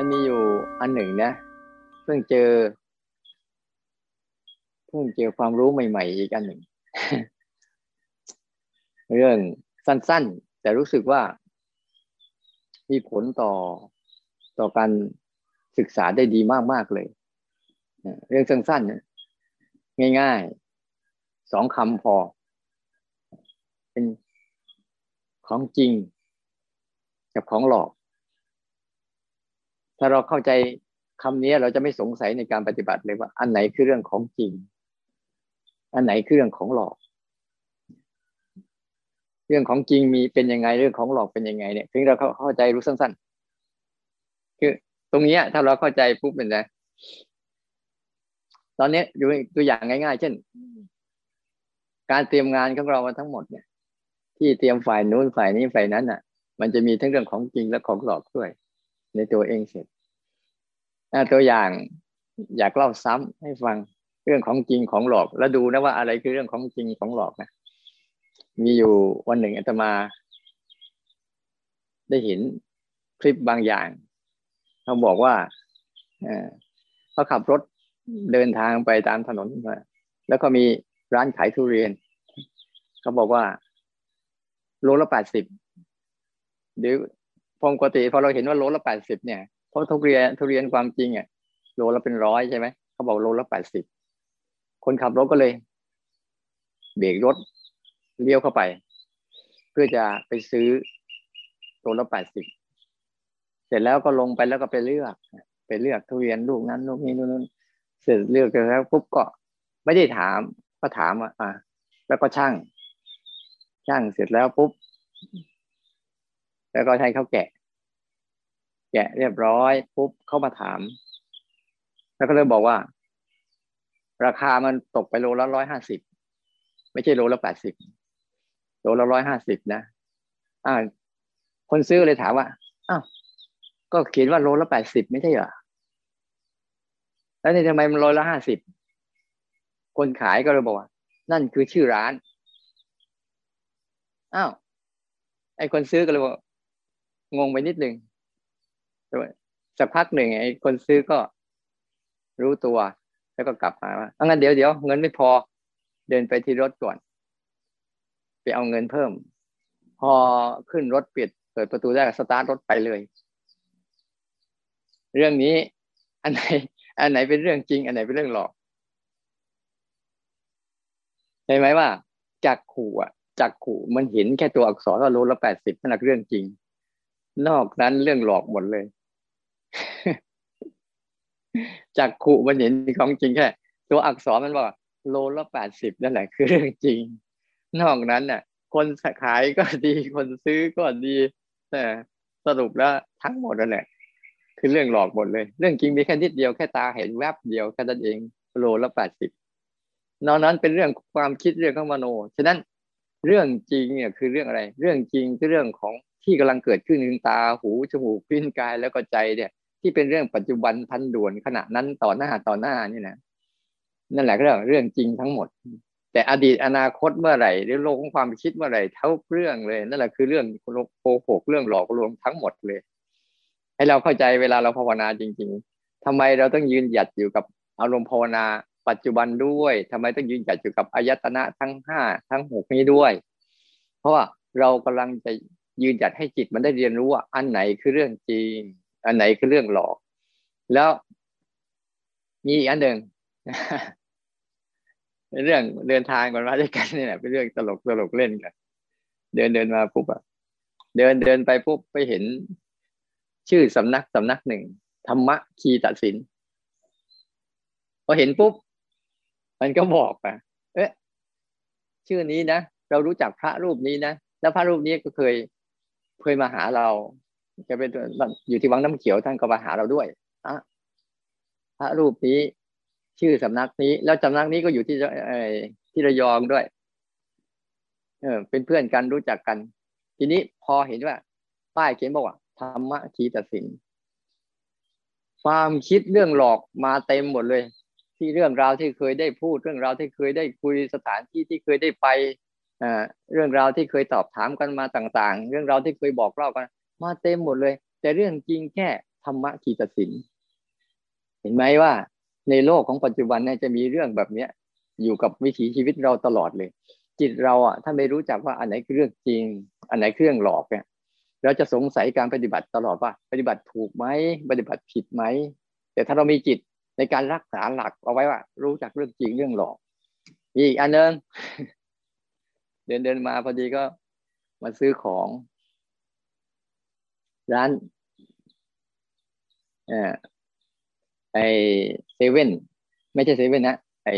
มันมีอยู่อันหนึ่งนะเพิ่งเจอเพิ่งเจอความรู้ใหม่ ๆ อีกอันหนึ่ง เรื่องสั้นๆ แต่รู้สึกว่า มีผลต่อต่อการศึกษาได้ดีมาก ๆ เลย เรื่องสั้นๆง่ายๆสองคำพอ เป็นของจริง กับของหลอก ถ้าเราเข้าใจคำนี้เราจะไม่สงสัยในการปฏิบัติเลยว่า อันไหนคือเรื่องของจริง อันไหนคือเรื่องของหลอก เรื่องของจริงมีเป็นยังไงเรื่องของหลอกเป็นยังไงเนี่ยถึงเราเข้าใจรู้สั้นๆ คือตรงนี้ถ้าเราเข้าใจปุ๊บเป็นไงตอนนี้ดูตัวอย่างง่าย ๆ เช่น การเตรียมงานของเรามาทั้งหมดเนี่ย ที่เตรียมฝ่ายนู้นฝ่ายนี้ฝ่ายนั้นอะ มันจะมีทั้งเรื่องของจริงและของหลอกด้วย ในตัวเองเสร็จตัวอย่างอยากเล่าซ้ำให้ฟังเรื่องของจริงของหลอก แล้วดูนะว่าอะไรคือเรื่องของจริงของหลอกนะมีอยู่วันหนึ่งอาตมา ได้เห็นคลิปบางอย่าง เขาบอกว่าเขาขับรถเดินทางไปตามถนนมาแล้วก็มีร้านขายทุเรียน เขาบอกว่าโลละแปดสิบหรือ ปกติพอเราเห็นว่าโลละแปดสิบเนี่ยเพราะทุเรียนทุเรียนความจริงอะโลละเป็นร้อยใช่ไหมเขาบอกโลละแปดสิบคนขับรถก็เลย เบรกรถเลี้ยวเข้าไป เพื่อจะไปซื้อโลละแปดสิบเสร็จแล้วก็ลงไปแล้วก็ไปเลือก ไปเลือกทุเรียนลูกนั้นลูกนี้นู่นเสร็จเลือกแล้วปุ๊บก็ไม่ได้ถามก็ถามอะแล้วก็ช่างช่างเสร็จแล้วปุ๊บ แล้วก็ให้เขาแกะ แกะเรียบร้อยปุ๊บเขามาถาม แล้วก็เลยบอกว่า ราคามันตกไปโลละร้อยห้าสิบไม่ใช่โลละแปดสิบโลละร้อยห้าสิบนะอ่าคนซื้อเลยถามว่าอ้าวก็เขียนว่าโลละแปดสิบไม่ใช่เหรอแล้วนี่ทำไมมันโลละห้าสิบคนขายก็เลยบอกว่า นั่นคือชื่อร้านอ้าวไอ้คนซื้อก็เลยบอก งงไปนิดนึงสักพักหนึ่งไอ้คนซื้อก็รู้ตัว แล้วก็กลับมาว่างั้นเดี๋ยวเดี๋ยวเงินไม่พอ เดินไปที่รถก่อน ไปเอาเงินเพิ่ม พอขึ้นรถปิด เปิดประตูได้สตาร์ทรถไปเลย เรื่องนี้ อันไหน อันไหนเป็นเรื่องจริง อันไหนเป็นเรื่องหลอกเห็นไหมว่าจักขู่อะจักขู่มันเห็นแค่ตัวอักษรว่าโลละแปดสิบนั่นเรื่องจริง นอกนั้นเรื่องหลอกหมดเลยจักขู่มันเห็นของจริงแค่ ตัวอักษรมันบอกโลละแปดสิบนั่นแหละคือเรื่องจริง นอกนั้นน่ะ คนขายก็ดีคนซื้อก็ดีแต่สรุปแล้วทั้งหมดนั่นแหละ คือเรื่องหลอกหมดเลย เรื่องจริงมีแค่นิดเดียวแค่ตาเห็นแวบเดียวแค่นั้นเองโลละแปดสิบนอกนั้นเป็นเรื่องความคิดเรื่องของมโน ฉะนั้นเรื่องจริงเนี่ยคือเรื่องอะไร เรื่องจริงคือเรื่องของ ที่กำลังเกิดขึ้นในตาหูจมูกพิ้นกายแล้วก็ใจเนี่ย ที่เป็นเรื่องปัจจุบันทันด่วนขณะนั้นต่อหน้าต่อหน้านี่นะนั่นแหละเรื่องเรื่องจริงทั้งหมด แต่อดีตอนาคตเมื่อไหร่หรือโลกของความคิดเมื่อไหร่เท่าเรื่องเลย นั่นแหละคือเรื่องโกหกเรื่องหลอกลวงทั้งหมดเลย ให้เราเข้าใจเวลาเราภาวนาจริง ๆทำไมเราต้องยืนหยัดอยู่กับอารมณ์ภาวนาปัจจุบันด้วยทำไมต้องยืนหยัดอยู่กับอายตนะทั้งห้าทั้งหกนี้ด้วย เพราะว่าเรากำลังจะ ยืนหยัดให้จิตมันได้เรียนรู้ว่าอันไหนคือเรื่องจริง อันไหนคือเรื่องหลอก แล้วมีอีกอันหนึ่งเป็นเรื่องเดินทางกันมาด้วยกันนี่แหละเป็นเรื่องตลกตลกเล่นกันเดินเดินมาปุ๊บอะเดินเดินไปปุ๊บไปเห็น ชื่อสำนักสำนักหนึ่งธรรมะคีตัดสินพอเห็นปุ๊บมันก็บอกไปเอ๊ะชื่อนี้นะเรารู้จักพระรูปนี้นะแล้วพระรูปนี้ก็เคย เคยมาหาเราจะเป็นอยู่ที่วังน้ำเขียวท่านก็มาหาเราด้วยอะพระรูปนี้ชื่อสำนักนี้ แล้วสำนักนี้ก็อยู่ที่ที่ระยองด้วย เออ เป็นเพื่อนกันรู้จักกัน ทีนี้พอเห็นว่า ป้ายเขียนบอกว่าธรรมะทีตัดสินความคิดเรื่องหลอกมาเต็มหมดเลย ที่เรื่องราวที่เคยได้พูดเรื่องราวที่เคยได้คุยสถานที่ที่เคยได้ไป เรื่องราวที่เคยตอบถามกันมาต่างๆ เรื่องราวที่เคยบอกเล่ากัน มาเต็มหมดเลย แต่เรื่องจริงแค่ธรรมะขีตสินเห็นไหมว่า ในโลกของปัจจุบันเนี่ยจะมีเรื่องแบบเนี้ย อยู่กับวิถีชีวิตเราตลอดเลย จิตเราอะถ้าไม่รู้จักว่าอันไหนคือเรื่องจริง อันไหนคือเรื่องหลอกเนี่ยเราจะสงสัยการปฏิบัติตลอดว่า ปฏิบัติถูกไหมปฏิบัติผิดไหมแต่ถ้าเรามีจิตในการรักษาหลักเอาไว้ว่า รู้จักเรื่องจริงเรื่องหลอกมีอีกอันนึง เดินเดินมาพอดีก็มาซื้อของ ร้านเอไอเซเว่นไม่ใช่เซเว่นนะไอ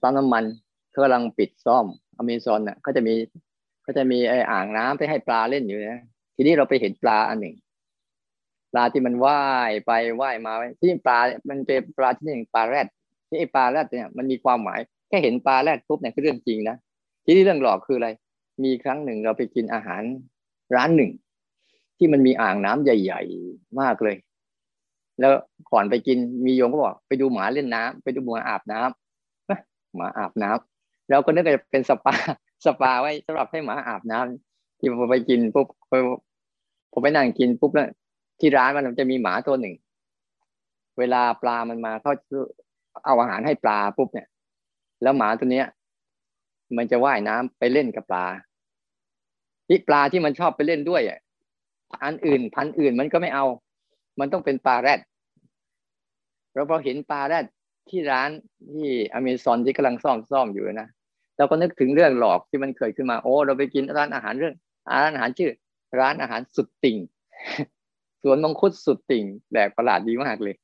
ปั๊มน้ำมันเขากำลังปิดซ่อมอเมซอนน่ะเขาจะมีเขาจะมีไออ่างน้ำไปให้ปลาเล่นอยู่นะทีนี้เราไปเห็นปลาอันหนึ่ง ปลาที่มันว่ายไปว่ายมาที่ปลา มันเป็นปลาที่หนึ่งปลาแรดที่ไอปลาแรดเนี่ยมันมีความหมายแค่เห็นปลาแรดปุ๊บเนี่ยคือเรื่องจริงนะ ทีนี้เรื่องหลอกคืออะไร มีครั้งหนึ่งเราไปกินอาหารร้านหนึ่ง ที่มันมีอ่างน้ำใหญ่ ๆ มากเลย แล้วก่อนไปกินมีโยมก็บอกไปดูหมาเล่นน้ำไปดูหมาอาบน้ำหมาอาบน้ำเราก็นึกว่าเป็นสปาสปาไว้สำหรับให้หมาอาบน้ำที่พอไปกินปุ๊บผมไปนั่งกินปุ๊บแล้วที่ร้านมันจะมีหมาตัวหนึ่ง เวลาปลามันมาเขาเอาอาหารให้ปลาปุ๊บเนี่ย แล้วหมาตัวเนี้ย มันจะว่ายน้ำไปเล่นกับปลาที่ปลาที่มันชอบไปเล่นด้วยอะอันอื่น พันอื่นมันก็ไม่เอา มันต้องเป็นปลาแรดเราพอเห็นปลาแรดที่ร้านที่อเมซอนที่กำลังซ่อมซ่อมอยู่นะเราก็นึกถึงเรื่องหลอกที่มันเคยขึ้นมาโอ้เราไปกินร้านอาหารเรื่องร้านอาหารชื่อ ร้านอาหารสุดติ่งสวนมังคุดสุดติ่งแปลกประหลาดดีมากเลย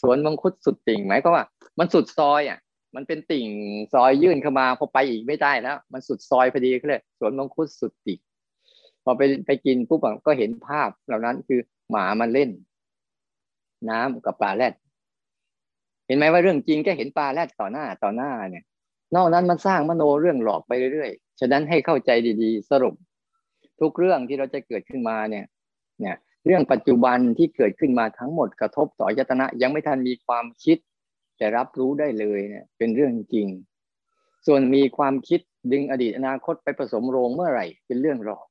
สวนมังคุดสุดติ่งหมายความว่า มันสุดซอยอะ มันเป็นติ่งซอยยื่นเข้ามาพอไปอีกไม่ได้แล้ว มันสุดซอยพอดีเลยสวนมังคุดสุดติ่งพอไปไปกินปุ๊บก็เห็นภาพเหล่านั้นคือหมามันเล่น น้ำกับปลาแรดเห็นไหมว่าเรื่องจริงแค่เห็นปลาแรดต่อหน้าต่อหน้าเนี่ย นอกนั้นมันสร้างมโนเรื่องหลอกไปเรื่อยๆฉะนั้นให้เข้าใจดีๆ สรุป ทุกเรื่องที่เราจะเกิดขึ้นมาเนี่ย เนี่ย เรื่องปัจจุบันที่เกิดขึ้นมาทั้งหมดกระทบต่อยตนะ ยังไม่ทันมีความคิด จะรับรู้ได้เลยเนี่ยเป็นเรื่องจริง ส่วนมีความคิดดึงอดีตอนาคตไปผสมโรงเมื่อไหร่ เป็นเรื่องหลอก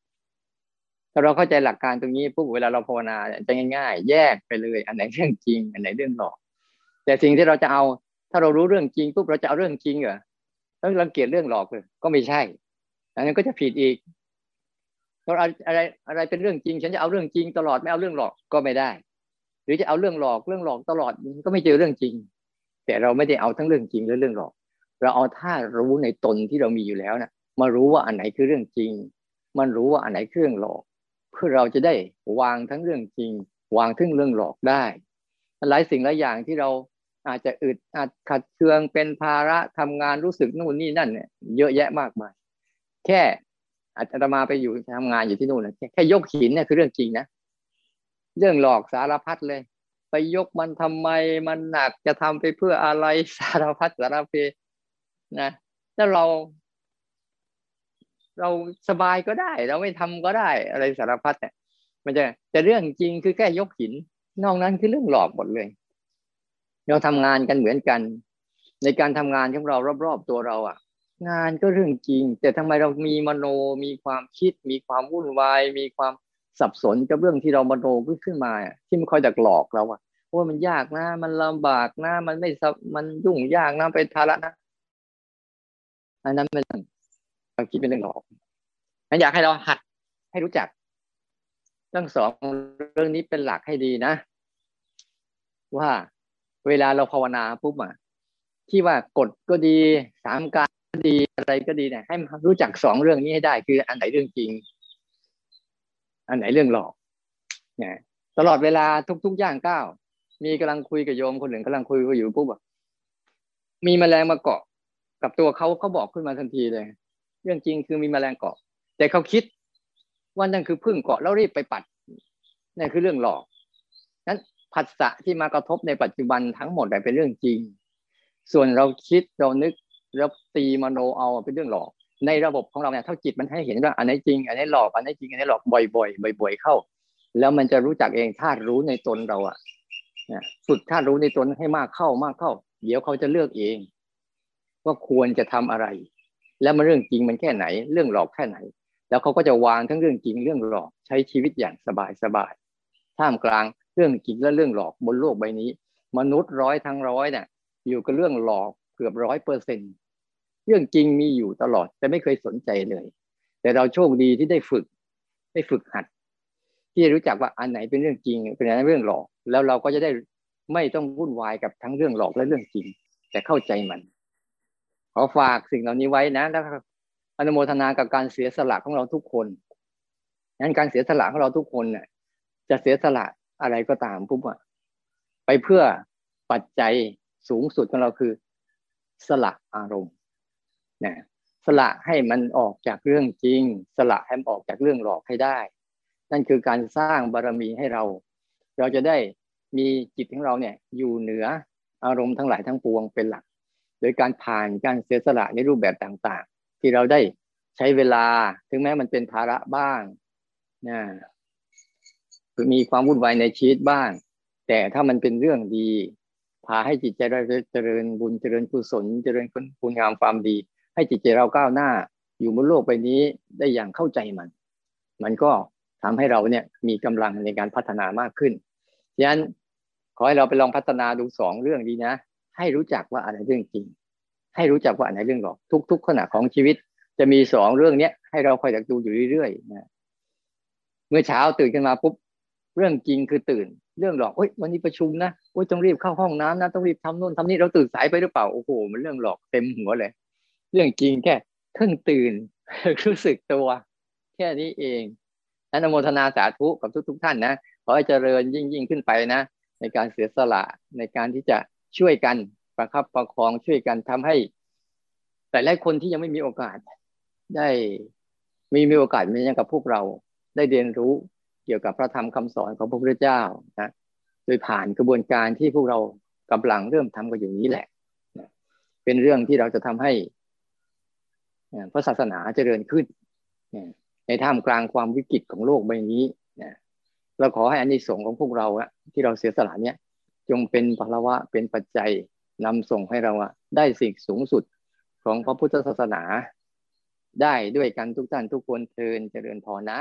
ถ้าเราเข้าใจหลักการตรงนี้ปุ๊บเวลาเราภาวนาจะง่าย ๆ แยกไปเลย อันไหนเรื่องจริง อันไหนเรื่องหลอก แต่สิ่งที่เราจะเอา ถ้าเรารู้เรื่องจริงปุ๊บเราจะเอาเรื่องจริงเหรอต้องรังเกียจเรื่องหลอกเลยก็ไม่ใช่ อันนั้นก็จะผิดอีกเราอะไรอะไรเป็นเรื่องจริง ฉันจะเอาเรื่องจริงตลอดไม่เอาเรื่องหลอกก็ไม่ได้ หรือจะเอาเรื่องหลอกเรื่องหลอกตลอดก็ไม่เจอเรื่องจริง แต่เราไม่ได้เอาทั้งเรื่องจริงและเรื่องหลอก เราเอาท่ารู้ในตนที่เรามีอยู่แล้วนะมารู้ว่าอันไหนคือเรื่องจริง มันรู้ว่าอันไหนคือเรื่องหลอก เพื่อเราจะได้วางทั้งเรื่องจริง วางทั้งเรื่องหลอกได้ หลายสิ่งหลายอย่างที่เราอาจจะอึดอาจขัดเคืองเป็นภาระทำงานรู้สึกนู่นนี่นั่นเนี่ยเยอะแยะมากมาย แค่อาจจะมาไปอยู่ทำงานอยู่ที่นู่นนะแค่ยกหินเนี่ยคือเรื่องจริงนะ เรื่องหลอกสารพัดเลย ไปยกมันทำไมมันหนักจะทำไปเพื่ออะไรสารพัดสารเพนะถ้าเรา เราสบายก็ได้ เราไม่ทำก็ได้ อะไรสารพัดเนี่ย มันจะแต่เรื่องจริงคือแค่ยกหิน นอกนั้นคือเรื่องหลอกหมดเลย เราทำงานกันเหมือนกัน ในการทำงานของเรารอบๆตัวเราอะ งานก็เรื่องจริง แต่ทำไมเรามีมโนมีความคิด มีความวุ่นวาย มีความ สับสนกับเรื่องที่เรามโนขึ้นมาที่มันคอยดักหลอกเราอะว่ามันยากนะ มันลำบากนะ มันไม่มันยุ่งยากนะเป็นภาระนะอันนั้นเป็นเราคิดเป็นเรื่องหลอกนั้นอยากให้เราหัดให้รู้จักทั้งสองเรื่องนี้เป็นหลักให้ดีนะ ว่าเวลาเราภาวนาปุ๊บอะที่ว่ากฎก็ดีสามการก็ดีอะไรก็ดีเนี่ยให้รู้จักสองเรื่องนี้ให้ได้ คืออันไหนเรื่องจริง อันไหนเรื่องหลอกเนี่ยตลอดเวลาทุกๆอย่างก้าวมีกำลังคุยกับโยมคนหนึ่งกำลังคุยอยู่ปุ๊บมีแมลงมาเกาะ กับตัวเขาเขาบอกขึ้นมาทันทีเลย เรื่องจริงคือมีแมลงเกาะ แต่เขาคิดว่านั่นคือพึ่งเกาะแล้วรีบไปปัดนี่คือเรื่องหลอกนั้นผัสสะที่มากระทบในปัจจุบันทั้งหมดเป็นเรื่องจริง ส่วนเราคิดเรานึกเราตีมโนเอาเป็นเรื่องหลอก ในระบบของเราเนี่ยเท่าจิตมันให้เห็นว่าอันไหนจริง อันไหนหลอกอันไหนจริงอันไหนหลอกบ่อยๆบ่อย ๆ เข้า แล้วมันจะรู้จักเองธาตุรู้ในตนเราอะเนี่ยฝึกธาตุรู้ในตนให้มากเข้ามากเข้า เดี๋ยวเขาจะเลือกเอง ว่าควรจะทำอะไร แล้วมันเรื่องจริงมันแค่ไหน เรื่องหลอกแค่ไหน แล้วเขาก็จะวางทั้งเรื่องจริงเรื่องหลอกใช้ชีวิตอย่างสบายสบายท่ามกลางเรื่องจริงและเรื่องหลอกบนโลกใบนี้ มนุษย์ร้อยทั้งร้อยเนี่ยอยู่กับเรื่องหลอกเกือบร้อยเปอร์เซ็นต์ เรื่องจริงมีอยู่ตลอด แต่ไม่เคยสนใจเลย แต่เราโชคดีที่ได้ฝึก ได้ฝึกหัด ที่รู้จักว่าอันไหนเป็นเรื่องจริง เป็นอันไหนเรื่องหลอก แล้วเราก็จะได้ไม่ต้องวุ่นวายกับทั้งเรื่องหลอกและเรื่องจริง แต่เข้าใจมัน ขอฝากสิ่งเหล่านี้ไว้นะแล้วอนุโมทนากับการเสียสละของเราทุกคนงั้นการเสียสละของเราทุกคนเนี่ยจะเสียสละอะไรก็ตามปุ๊บอะไปเพื่อปัจจัยสูงสุดของเราคือ สละอารมณ์ นะสละให้มันออกจากเรื่องจริง สละให้มันออกจากเรื่องหลอกให้ได้ นั่นคือการสร้างบารรมีให้เรา เราจะได้มีจิตของเราเนี่ยอยู่เหนืออารมณ์ทั้งหลายทั้งปวงเป็นหลัก โดยการผ่านการเสียสละในรูปแบบต่างๆ ที่เราได้ใช้เวลาถึงแม้มันเป็นภาระบ้างนะมีความวุ่นวายในชีวิตบ้าง แต่ถ้ามันเป็นเรื่องดี พาให้จิตใจเราเจริญบุญเจริญกุศล เจริญคุณงามความดี ให้จิตใจเราก้าวหน้าอยู่บนโลกใบนี้ได้อย่างเข้าใจมัน มันก็ทำให้เราเนี่ยมีกำลังในการพัฒนามากขึ้นฉะนั้นขอให้เราไปลองพัฒนาดูสองเรื่องดีนะ ให้รู้จักว่าอะไรเรื่องจริง ให้รู้จักว่าอันไหนเรื่องหลอก ทุก ๆ ขณะของชีวิตจะมีสองเรื่องเนี้ยให้เราคอยดูอยู่เรื่อยๆนะเมื่อเช้าตื่นขึ้นมาปุ๊บเรื่องจริงคือตื่น เรื่องหลอกโอ้ยวันนี้ประชุมนะโอ้ยต้องรีบเข้าห้องน้ำนะต้องรีบทำโน่นทำนี่เราตื่นสายไปหรือเปล่าโอ้โหมันเรื่องหลอกเต็มหัวเลย เรื่องจริงแค่เพิ่งตื่นรู้สึกตัว แค่นี้เองนั้นอโมทนาสาธุกับทุกๆท่านนะขอให้เจริญยิ่งยิ่งขึ้นไปนะ ในการเสียสละในการที่จะช่วยกันประคับประคองช่วยกันทำให้ แต่หลายคนที่ยังไม่มีโอกาส ได้มีมีโอกาสมีอย่างกับพวกเราได้เรียนรู้เกี่ยวกับพระธรรมคำสอนของพระพุทธเจ้านะโดยผ่านกระบวนการที่พวกเรากำลังเริ่มทำกันอยู่นี้แหละนะเป็นเรื่องที่เราจะทำให้ พระศาสนาเจริญขึ้นในท่ามกลางความวิกฤตของโลกใบนี้เราขอให้อานิสงส์ของพวกเราอะที่เราเสียสละเนี้ยจงเป็นพลวะเป็นปัจจัยนำส่งให้เราอะได้สิ่งสูงสุดของพระพุทธศาสนา ได้ด้วยกันทุกท่านทุกคนเทินเจริญพรนะ